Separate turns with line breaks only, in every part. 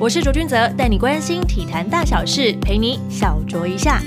我是卓君泽，带你关心体坛大小事，陪你小酌一下。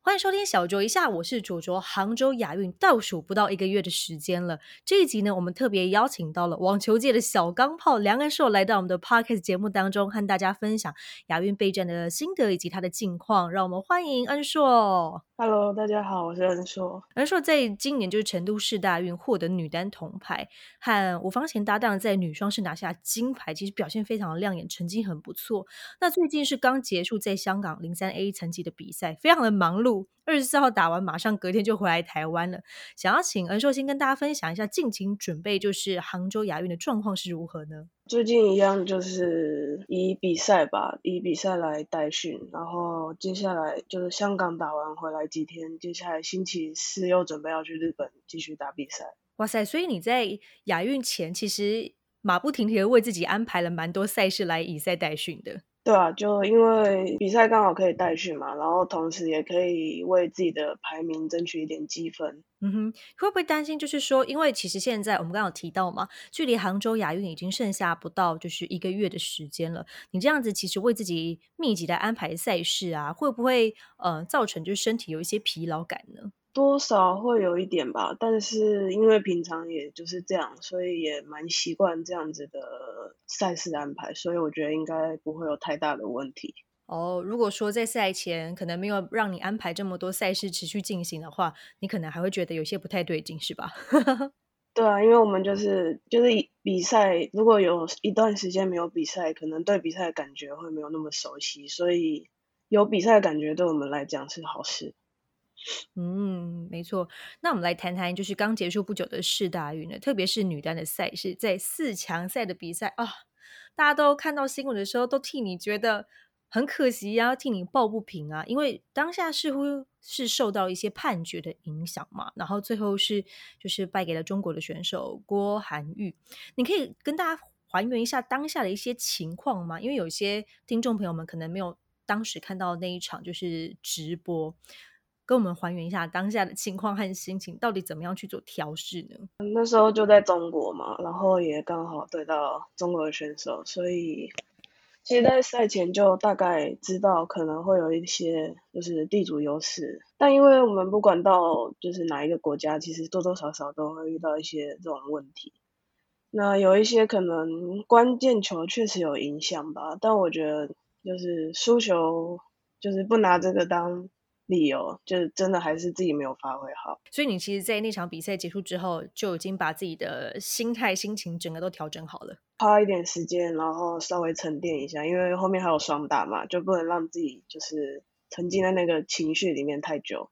欢迎收听小酌一下，我是卓卓。杭州亚运倒数不到一个月的时间了，这一集呢，我们特别邀请到了网球界的小钢炮梁恩硕来到我们的 podcast 节目当中，和大家分享亚运备战的心得以及他的近况。让我们欢迎恩硕。
Hello，大家好，我是恩硕。
恩硕在今年就是成都市大运获得女单铜牌，和我方前搭档在女双是拿下金牌，其实表现非常的亮眼，成绩很不错。那最近是刚结束在香港零三 A 层级的比赛，非常的忙碌。二十四号打完，马上隔天就回来台湾了。想要请恩寿先跟大家分享一下近期准备，就是杭州亚运的状况是如何呢？
最近一样就是以比赛吧，以比赛来代训，然后接下来就是香港打完回来几天，接下来星期四又准备要去日本继续打比赛。
哇塞！所以你在亚运前其实马不停蹄的为自己安排了蛮多赛事来以赛代训的。
对啊，就因为比赛刚好可以代训嘛，然后同时也可以为自己的排名争取一点积分。
嗯哼，会不会担心？就是说，因为其实现在我们刚刚提到嘛，距离杭州亚运已经剩下不到就是一个月的时间了。你这样子其实为自己密集的安排赛事啊，会不会呃造成就是身体有一些疲劳感呢？
多少会有一点吧，但是因为平常也就是这样，所以也蛮习惯这样子的赛事安排，所以我觉得应该不会有太大的问题。
哦，如果说在赛前可能没有让你安排这么多赛事持续进行的话，你可能还会觉得有些不太对劲，是吧？
对啊，因为我们就是就是比赛，如果有一段时间没有比赛，可能对比赛的感觉会没有那么熟悉，所以有比赛的感觉对我们来讲是好事。
嗯，没错。那我们来谈谈，就是刚结束不久的世大运呢，特别是女单的赛事，在四强赛的比赛啊，大家都看到新闻的时候，都替你觉得很可惜呀，替你抱不平啊，因为当下似乎是受到一些判决的影响嘛，然后最后是就是败给了中国的选手郭涵玉。你可以跟大家还原一下当下的一些情况吗？因为有些听众朋友们可能没有当时看到那一场就是直播。跟我们还原一下当下的情况和心情，到底怎么样去做调试呢？
那时候就在中国嘛，然后也刚好对到中国的选手，所以其实，在赛前就大概知道可能会有一些就是地主优势，但因为我们不管到就是哪一个国家，其实多多少少都会遇到一些这种问题。那有一些可能关键球确实有影响吧，但我觉得就是输球就是不拿这个当。理由就是真的还是自己没有发挥好，
所以你其实，在那场比赛结束之后，就已经把自己的心态、心情整个都调整好了，
花一点时间，然后稍微沉淀一下，因为后面还有双打嘛，就不能让自己就是沉浸在那个情绪里面太久。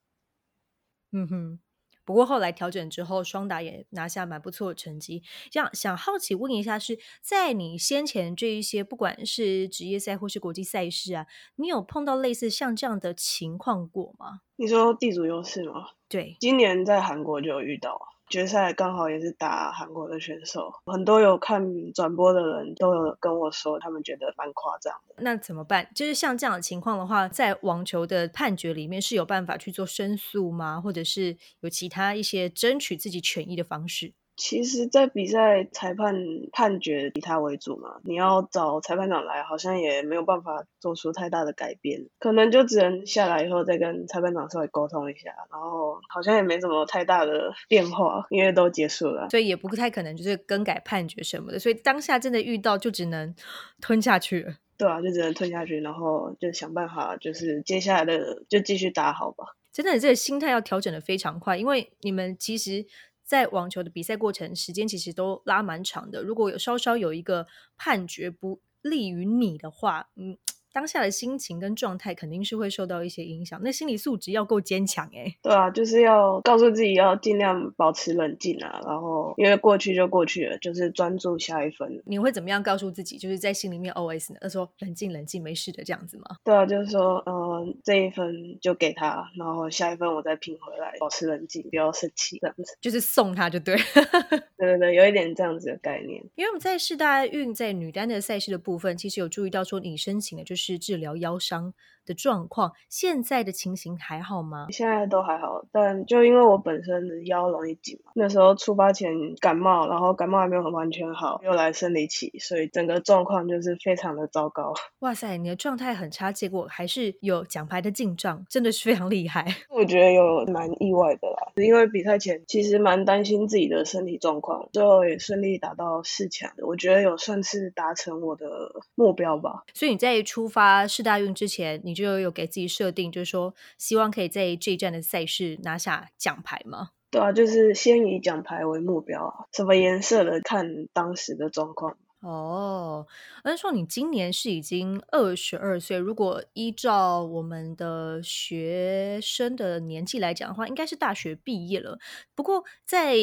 嗯哼。不过后来调整之后，双打也拿下蛮不错的成绩。这样想好奇问一下，是在你先前这一些，不管是职业赛或是国际赛事啊，你有碰到类似像这样的情况过吗？
你说地主优势吗？
对，
今年在韩国就有遇到。决赛刚好也是打韩国的选手，很多有看转播的人都有跟我说，他们觉得蛮夸张的。
那怎么办？就是像这样的情况的话，在网球的判决里面是有办法去做申诉吗？或者是有其他一些争取自己权益的方式？
其实，在比赛裁判判决以他为主嘛，你要找裁判长来，好像也没有办法做出太大的改变，可能就只能下来以后再跟裁判长稍微沟通一下，然后好像也没什么太大的变化，因为都结束了，
所以也不太可能就是更改判决什么的，所以当下真的遇到就只能吞下去了。
对啊，就只能吞下去，然后就想办法，就是接下来的就继续打好吧。
真的，这个心态要调整的非常快，因为你们其实。在网球的比赛过程，时间其实都拉蛮长的。如果有稍稍有一个判决不利于你的话，嗯。当下的心情跟状态肯定是会受到一些影响，那心理素质要够坚强哎。
对啊，就是要告诉自己要尽量保持冷静啊，然后因为过去就过去了，就是专注下一分。
你会怎么样告诉自己？就是在心里面 OS 呢？说冷静冷静，没事的这样子吗？
对啊，就是说，嗯，这一分就给他，然后下一分我再拼回来，保持冷静，不要生气，这样子。
就是送他就对。
对对对，有一点这样子的概念。
因为我们在世大运在女单的赛事的部分，其实有注意到说你申请的就是。是治疗腰伤。的状况。现在的情形还好吗？
现在都还好，但就因为我本身的腰容易紧嘛，那时候出发前感冒，然后感冒还没有很完全好，又来生理期，所以整个状况就是非常的糟糕。
哇塞，你的状态很差，结果还是有奖牌的进账，真的是非常厉害。
我觉得有蛮意外的啦，因为比赛前其实蛮担心自己的身体状况，最后也顺利达到四强，我觉得有算是达成我的目标吧。
所以你在出发世大运之前，你就有给自己设定，就是说希望可以在这一站的赛事拿下奖牌吗？
对啊，就是先以奖牌为目标啊，什么颜色的看当时的状况。
哦，那说你今年是已经二十二岁，如果依照我们的学生的年纪来讲的话，应该是大学毕业了。不过在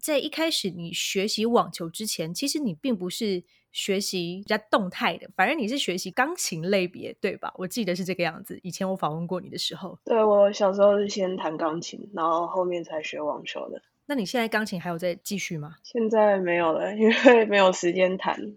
在一开始你学习网球之前，其实你并不是学习比较动态的，反正你是学习钢琴类别，对吧？我记得是这个样子。以前我访问过你的时候，
对我小时候是先弹钢琴，然后后面才学网球的。
那你现在钢琴还有在继续吗？
现在没有了，因为没有时间弹。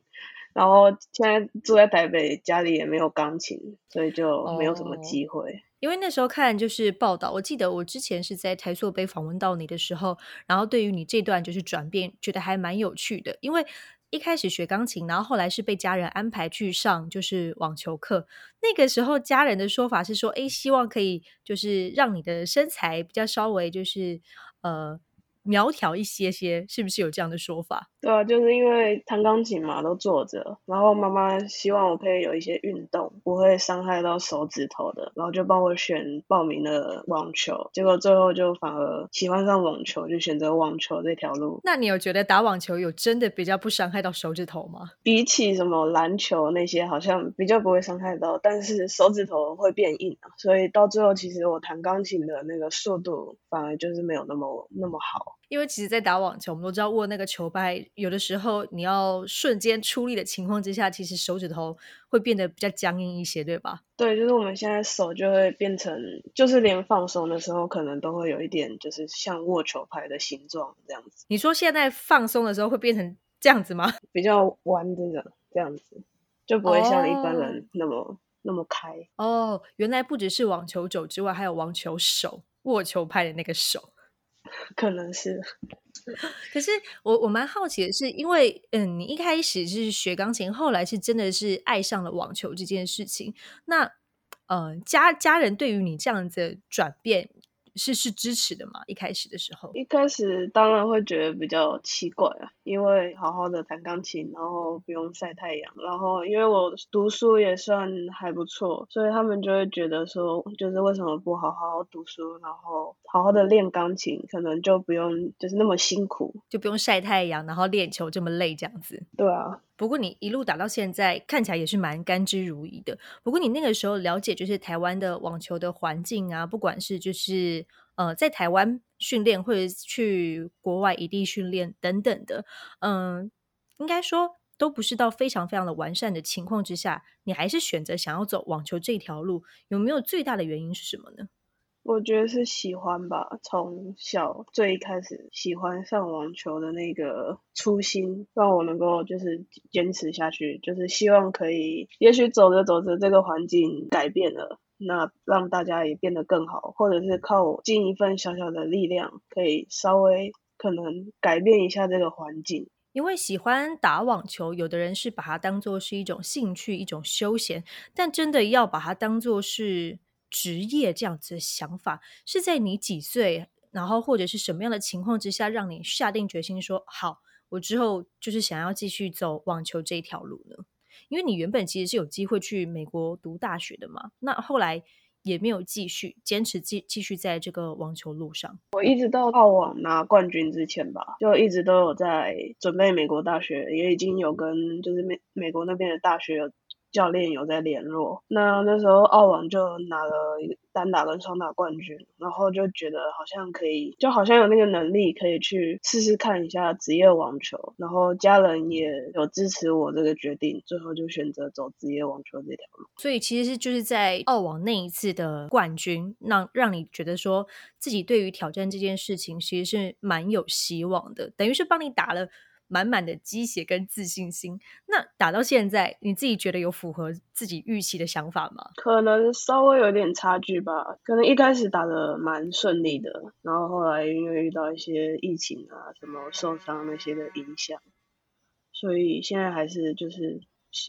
然后现在住在台北，家里也没有钢琴，所以就没有什么机会。
因为那时候看就是报道，我记得我之前是在台塑杯访问到你的时候，然后对于你这段就是转变，觉得还蛮有趣的。因为一开始学钢琴，然后后来是被家人安排去上就是网球课。那个时候家人的说法是说，哎，希望可以就是让你的身材比较稍微就是呃。苗条一些些，是不是有这样的说法？
对啊，就是因为弹钢琴嘛，都坐着，然后妈妈希望我可以有一些运动，不会伤害到手指头的，然后就帮我选报名了网球。结果最后就反而喜欢上网球，就选择网球这条路。
那你有觉得打网球有真的比较不伤害到手指头吗？
比起什么篮球那些，好像比较不会伤害到，但是手指头会变硬啊。所以到最后，其实我弹钢琴的那个速度反而就是没有那么那么好。
因为其实，在打网球，我们都知道握那个球拍，有的时候你要瞬间出力的情况之下，其实手指头会变得比较僵硬一些，对吧？
对，就是我们现在手就会变成，就是连放松的时候，可能都会有一点，就是像握球拍的形状这样子。
你说现在放松的时候会变成这样子吗？
比较弯这个这样子，就不会像一般人那么那么开。
哦，原来不只是网球肘之外，还有网球手握球拍的那个手。
可能是，
可是我我蛮好奇的是，因为嗯，你一开始是学钢琴，后来是真的是爱上了网球这件事情。那呃，家家人对于你这样子转变。是是支持的吗？一开始的时候，
一开始当然会觉得比较奇怪啊，因为好好的弹钢琴，然后不用晒太阳，然后因为我读书也算还不错，所以他们就会觉得说，就是为什么不好好读书，然后好好的练钢琴，可能就不用就是那么辛苦，
就不用晒太阳，然后练球这么累这样子。
对啊。
不过你一路打到现在，看起来也是蛮甘之如饴的。不过你那个时候了解，就是台湾的网球的环境啊，不管是就是呃在台湾训练，或者去国外异地训练等等的，嗯，应该说都不是到非常非常的完善的情况之下，你还是选择想要走网球这条路，有没有最大的原因是什么呢？
我觉得是喜欢吧，从小最开始喜欢上网球的那个初心，让我能够就是坚持下去，就是希望可以，也许走着走着这个环境改变了，那让大家也变得更好，或者是靠我尽一份小小的力量，可以稍微可能改变一下这个环境。
因为喜欢打网球，有的人是把它当做是一种兴趣、一种休闲，但真的要把它当做是。职业这样子的想法是在你几岁，然后或者是什么样的情况之下，让你下定决心说好，我之后就是想要继续走网球这一条路呢？因为你原本其实是有机会去美国读大学的嘛，那后来也没有继续坚持继继续在这个网球路上。
我一直到澳网拿冠军之前吧，就一直都有在准备美国大学，也已经有跟就是美美国那边的大学有。教练有在联络，那那时候澳网就拿了单打跟双打冠军，然后就觉得好像可以，就好像有那个能力可以去试试看一下职业网球，然后家人也有支持我这个决定，最后就选择走职业网球这条路。
所以其实是就是在澳网那一次的冠军，让让你觉得说自己对于挑战这件事情其实是蛮有希望的，等于是帮你打了。满满的鸡血跟自信心。那打到现在，你自己觉得有符合自己预期的想法吗？
可能稍微有点差距吧。可能一开始打的蛮顺利的，然后后来因为遇到一些疫情啊、什么受伤那些的影响，所以现在还是就是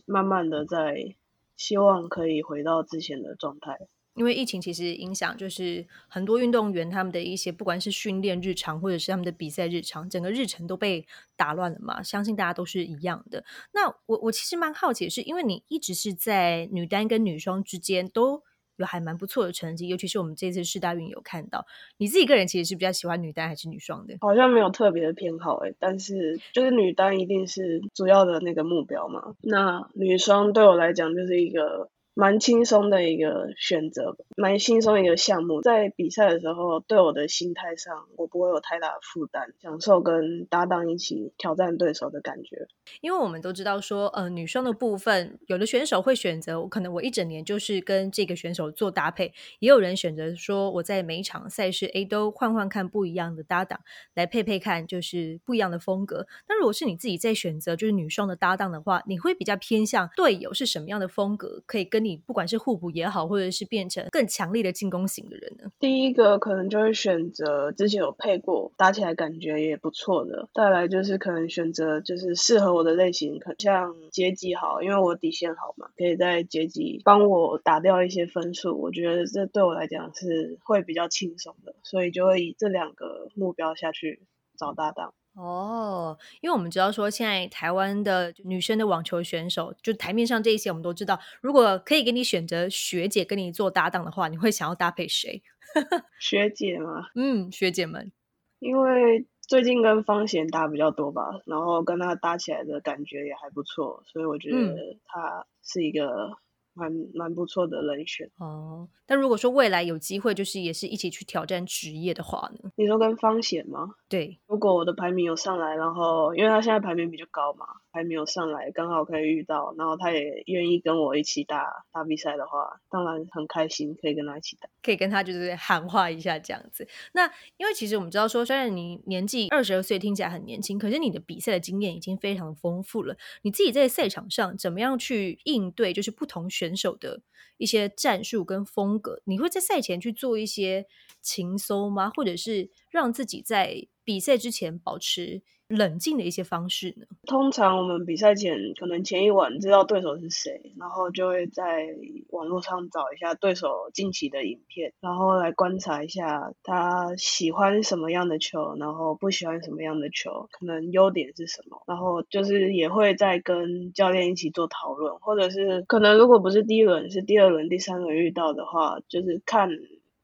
慢慢的在希望可以回到之前的状态。
因为疫情其实影响就是很多运动员他们的一些不管是训练日常或者是他们的比赛日常，整个日程都被打乱了嘛。相信大家都是一样的。那我我其实蛮好奇，是因为你一直是在女单跟女双之间都有还蛮不错的成绩，尤其是我们这次世大运有看到你自己个人其实是比较喜欢女单还是女双的？
好像没有特别的偏好诶，但是就是女单一定是主要的那个目标嘛。那女双对我来讲就是一个。蛮轻松的一个选择，蛮轻松一个项目。在比赛的时候，对我的心态上，我不会有太大的负担，享受跟搭档一起挑战对手的感觉。
因为我们都知道说，呃，女双的部分，有的选手会选择，可能我一整年就是跟这个选手做搭配；，也有人选择说，我在每一场赛事，哎，都换换看不一样的搭档来配配看，就是不一样的风格。那如果是你自己在选择就是女双的搭档的话，你会比较偏向队友是什么样的风格，可以跟你不管是互补也好，或者是变成更强力的进攻型的人呢？
第一个可能就会选择之前有配过，打起来感觉也不错的。再来就是可能选择就是适合我的类型，可像阶级好，因为我底线好嘛，可以在阶级帮我打掉一些分数。我觉得这对我来讲是会比较轻松的，所以就会以这两个目标下去找搭档。
哦，因为我们知道说，现在台湾的女生的网球选手，就台面上这一些，我们都知道。如果可以给你选择学姐跟你做搭档的话，你会想要搭配谁？
学姐吗？
嗯，学姐们。
因为最近跟方贤搭比较多吧，然后跟她搭起来的感觉也还不错，所以我觉得她是一个。蛮蛮不错的人选
哦。但如果说未来有机会，就是也是一起去挑战职业的话呢？
你说跟方贤吗？
对，
如果我的排名有上来，然后因为他现在排名比较高嘛，还没有上来，刚好可以遇到，然后他也愿意跟我一起打打比赛的话，当然很开心，可以跟他一起打，
可以跟他就是喊话一下这样子。那因为其实我们知道说，虽然你年纪二十二岁听起来很年轻，可是你的比赛的经验已经非常丰富了。你自己在赛场上怎么样去应对，就是不同选选手的一些战术跟风格，你会在赛前去做一些情搜吗？或者是让自己在比赛之前保持？冷静的一些方式呢？
通常我们比赛前可能前一晚知道对手是谁，然后就会在网络上找一下对手近期的影片，然后来观察一下他喜欢什么样的球，然后不喜欢什么样的球，可能优点是什么，然后就是也会在跟教练一起做讨论，或者是可能如果不是第一轮，是第二轮、第三轮遇到的话，就是看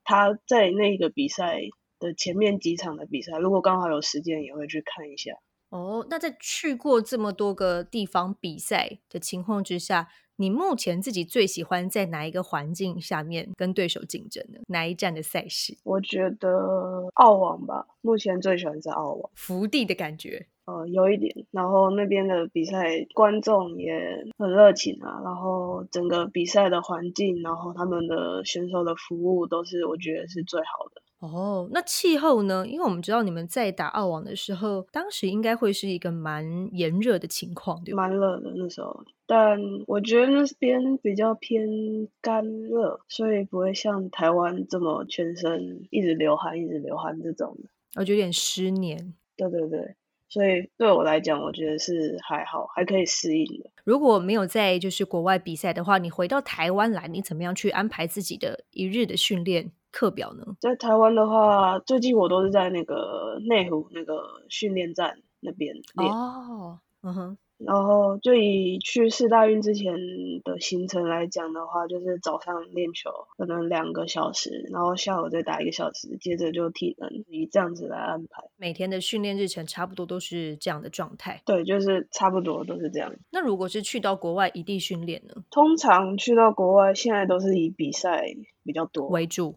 他在那个比赛。的前面几场的比赛，如果刚好有时间，也会去看一下。
哦，那在去过这么多个地方比赛的情况之下，你目前自己最喜欢在哪一个环境下面跟对手竞争呢？哪一站的赛事？
我觉得澳网吧，目前最喜欢在澳网，
福地的感觉。
呃，有一点，然后那边的比赛观众也很热情啊，然后整个比赛的环境，然后他们的选手的服务都是我觉得是最好的。
哦，那气候呢？因为我们知道你们在打澳网的时候，当时应该会是一个蛮炎热的情况，对
蛮热的那时候。但我觉得那边比较偏干热，所以不会像台湾这么全身一直流汗、一直流汗这种的。
我觉得有点湿黏。
对对对。所以对我来讲，我觉得是还好，还可以适应的。
如果没有在就是国外比赛的话，你回到台湾来，你怎么样去安排自己的一日的训练课表呢？
在台湾的话，最近我都是在那个内湖那个训练站那边练。
哦，嗯哼。
然后就以去四大运之前的行程来讲的话，就是早上练球，可能两个小时，然后下午再打一个小时，接着就体能，以这样子来安排。
每天的训练日程差不多都是这样的状态。
对，就是差不多都是这样。
那如果是去到国外异地训练呢？
通常去到国外，现在都是以比赛比较多
为主。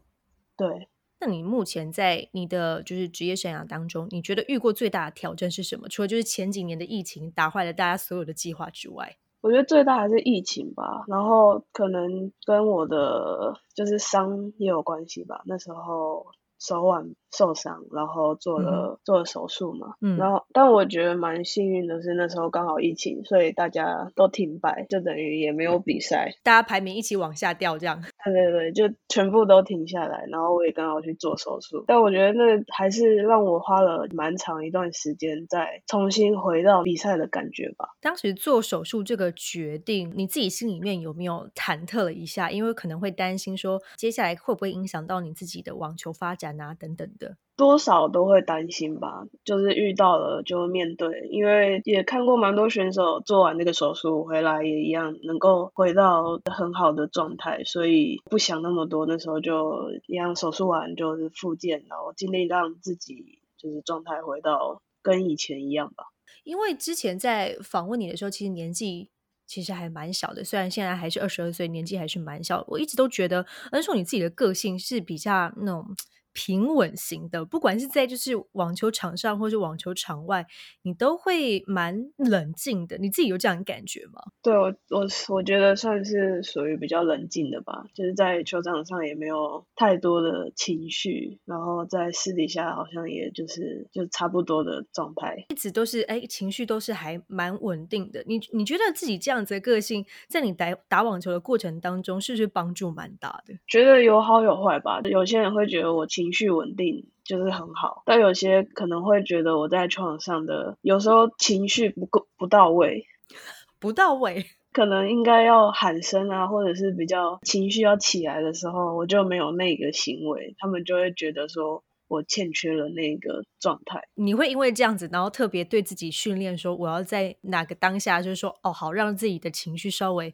对。
那你目前在你的就是职业生涯当中，你觉得遇过最大的挑战是什么？除了就是前几年的疫情打坏了大家所有的计划之外，
我觉得最大还是疫情吧。然后可能跟我的就是伤也有关系吧。那时候手腕受伤，然后做了、做了手术嘛。
嗯
然后但我觉得蛮幸运的是那时候刚好疫情，所以大家都停摆，就等于也没有比赛。
大家排名一起往下掉，这样。
对对对，就全部都停下来，然后我也刚好去做手术。但我觉得那还是让我花了蛮长一段时间，再重新回到比赛的感觉吧。
当时做手术这个决定，你自己心里面有没有忐忑了一下？因为可能会担心说，接下来会不会影响到你自己的网球发展啊，等等的。
多少都会担心吧，就是遇到了就面对，因为也看过蛮多选手做完这个手术回来也一样能够回到很好的状态，所以不想那么多，那时候就一样手术完就是复健，然后尽力让自己就是状态回到跟以前一样吧。
因为之前在访问你的时候，其实年纪其实还蛮小的，虽然现在还是二十二岁，年纪还是蛮小。我一直都觉得，恩硕你自己的个性是比较那种平稳型的，不管是在就是网球场上或是网球场外，你都会蛮冷静的。你自己有这样的感觉吗？
对我，我我觉得算是属于比较冷静的吧，就是在球场上也没有太多的情绪，然后在私底下好像也就是就差不多的状态。
一直都是哎，情绪都是还蛮稳定的。你你觉得自己这样子的个性，在你打打网球的过程当中，是不是帮助蛮大的？
觉得有好有坏吧。有些人会觉得我情绪稳定就是很好，但有些可能会觉得我在床上的有时候情绪不够不到位，
不到位，
可能应该要喊声啊，或者是比较情绪要起来的时候，我就没有那个行为，他们就会觉得说我欠缺了那个状态。
你会因为这样子，然后特别对自己训练说，我要在哪个当下，就是说哦，好让自己的情绪稍微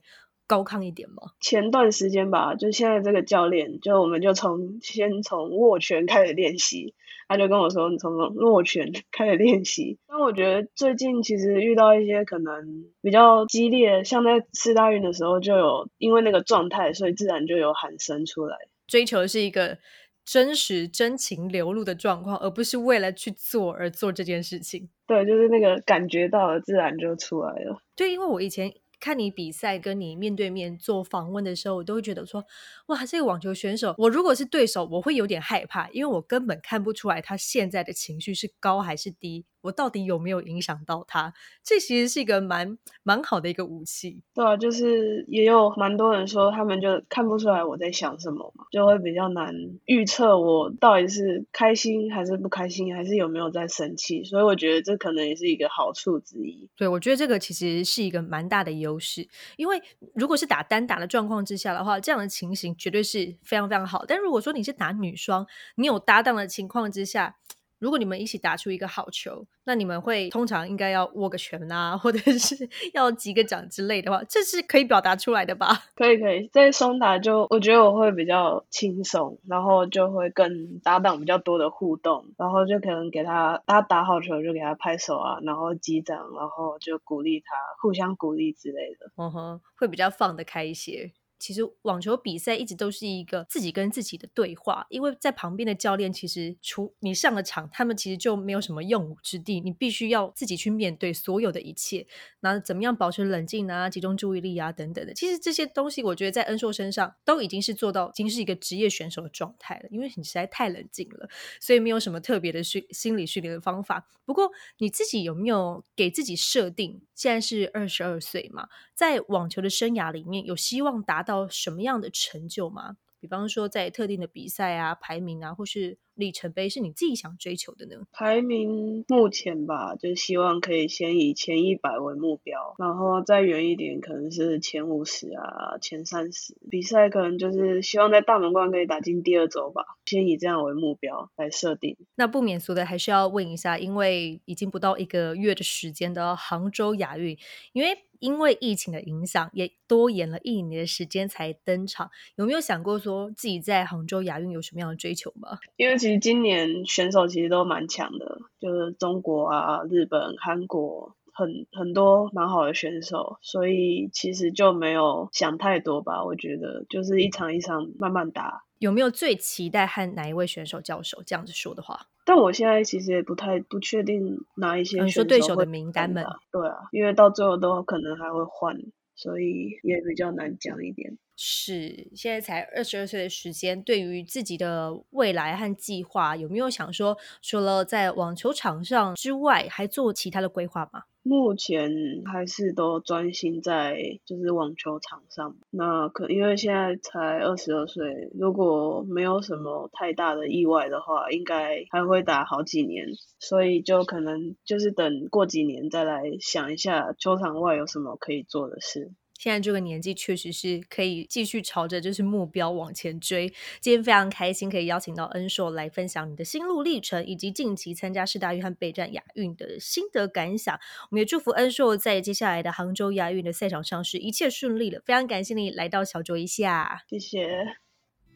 高亢一点吗？
前段时间吧，就现在这个教练，就我们就从先从握拳开始练习，他就跟我说，你从握拳开始练习。但我觉得最近其实遇到一些可能比较激烈，像在四大运的时候就有因为那个状态，所以自然就有喊声出来。
追求的是一个真实真情流露的状况，而不是为了去做而做这件事情。
对，就是那个感觉到了，自然就出来了。
对，因为我以前看你比赛，跟你面对面做访问的时候，我都会觉得说，哇，这个网球选手，我如果是对手，我会有点害怕，因为我根本看不出来他现在的情绪是高还是低，我到底有没有影响到他？这其实是一个蛮蛮好的一个武器。
对啊，就是也有蛮多人说，他们就看不出来我在想什么嘛，就会比较难预测我到底是开心还是不开心，还是有没有在生气。所以我觉得这可能也是一个好处之一。
对，我觉得这个其实是一个蛮大的优势，因为如果是打单打的状况之下的话，这样的情形绝对是非常非常好。但如果说你是打女双，你有搭档的情况之下，如果你们一起打出一个好球，那你们会通常应该要握个拳啊，或者是 要击个掌之类的话，这是可以表达出来的吧？
可以可以，在双打就我觉得我会比较轻松，然后就会跟搭档比较多的互动，然后就可能给他他打好球就给他拍手啊，然后击掌，然后就鼓励他，互相鼓励之类的。
嗯哼，会比较放得开一些。其实网球比赛一直都是一个自己跟自己的对话，因为在旁边的教练其实除你上了场，他们其实就没有什么用武之地，你必须要自己去面对所有的一切。那怎么样保持冷静啊、集中注意力啊等等的，其实这些东西我觉得在恩硕身上都已经是做到，已经是一个职业选手的状态了。因为你实在太冷静了，所以没有什么特别的训心理训练的方法。不过你自己有没有给自己设定？现在是二十二岁嘛，在网球的生涯里面有希望达到什么样的成就吗？比方说在特定的比赛啊、排名啊，或是里程碑，是你自己想追求的呢？
排名目前吧，就希望可以先以前一百为目标，然后再远一点，可能是前五十啊、前三十。比赛可能就是希望在大满贯可以打进第二周吧，先以这样为目标来设定。
那不免俗的还是要问一下，因为已经不到一个月的时间的杭州亚运，因为因为疫情的影响，也多延了一年的时间才登场。有没有想过说自己在杭州亚运有什么样的追求吗？
因为其实今年选手其实都蛮强的，就是中国啊、日本、韩国。很很多蛮好的选手，所以其实就没有想太多吧。我觉得就是一场一场慢慢打。
有没有最期待和哪一位选手交手？这样子说的话，
但我现在其实也不太不确定哪一些选手
你说对手的名单们
对啊，因为到最后都可能还会换，所以也比较难讲一点。
是，现在才二十二岁的时间，对于自己的未来和计划，有没有想说，除了在网球场上之外，还做其他的规划吗？
目前还是都专心在就是网球场上。那可因为现在才二十二岁，如果没有什么太大的意外的话，应该还会打好几年。所以就可能就是等过几年再来想一下球场外有什么可以做的事。
现在这个年纪确实是可以继续朝着就是目标往前追。今天非常开心可以邀请到恩硕来分享你的心路历程，以及近期参加世大运和备战亚运的心得感想。我们也祝福恩硕在接下来的杭州亚运的赛场上是一切顺利的。非常感谢你来到小酌一下，
谢谢，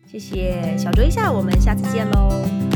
谢谢小酌一下，我们下次见喽。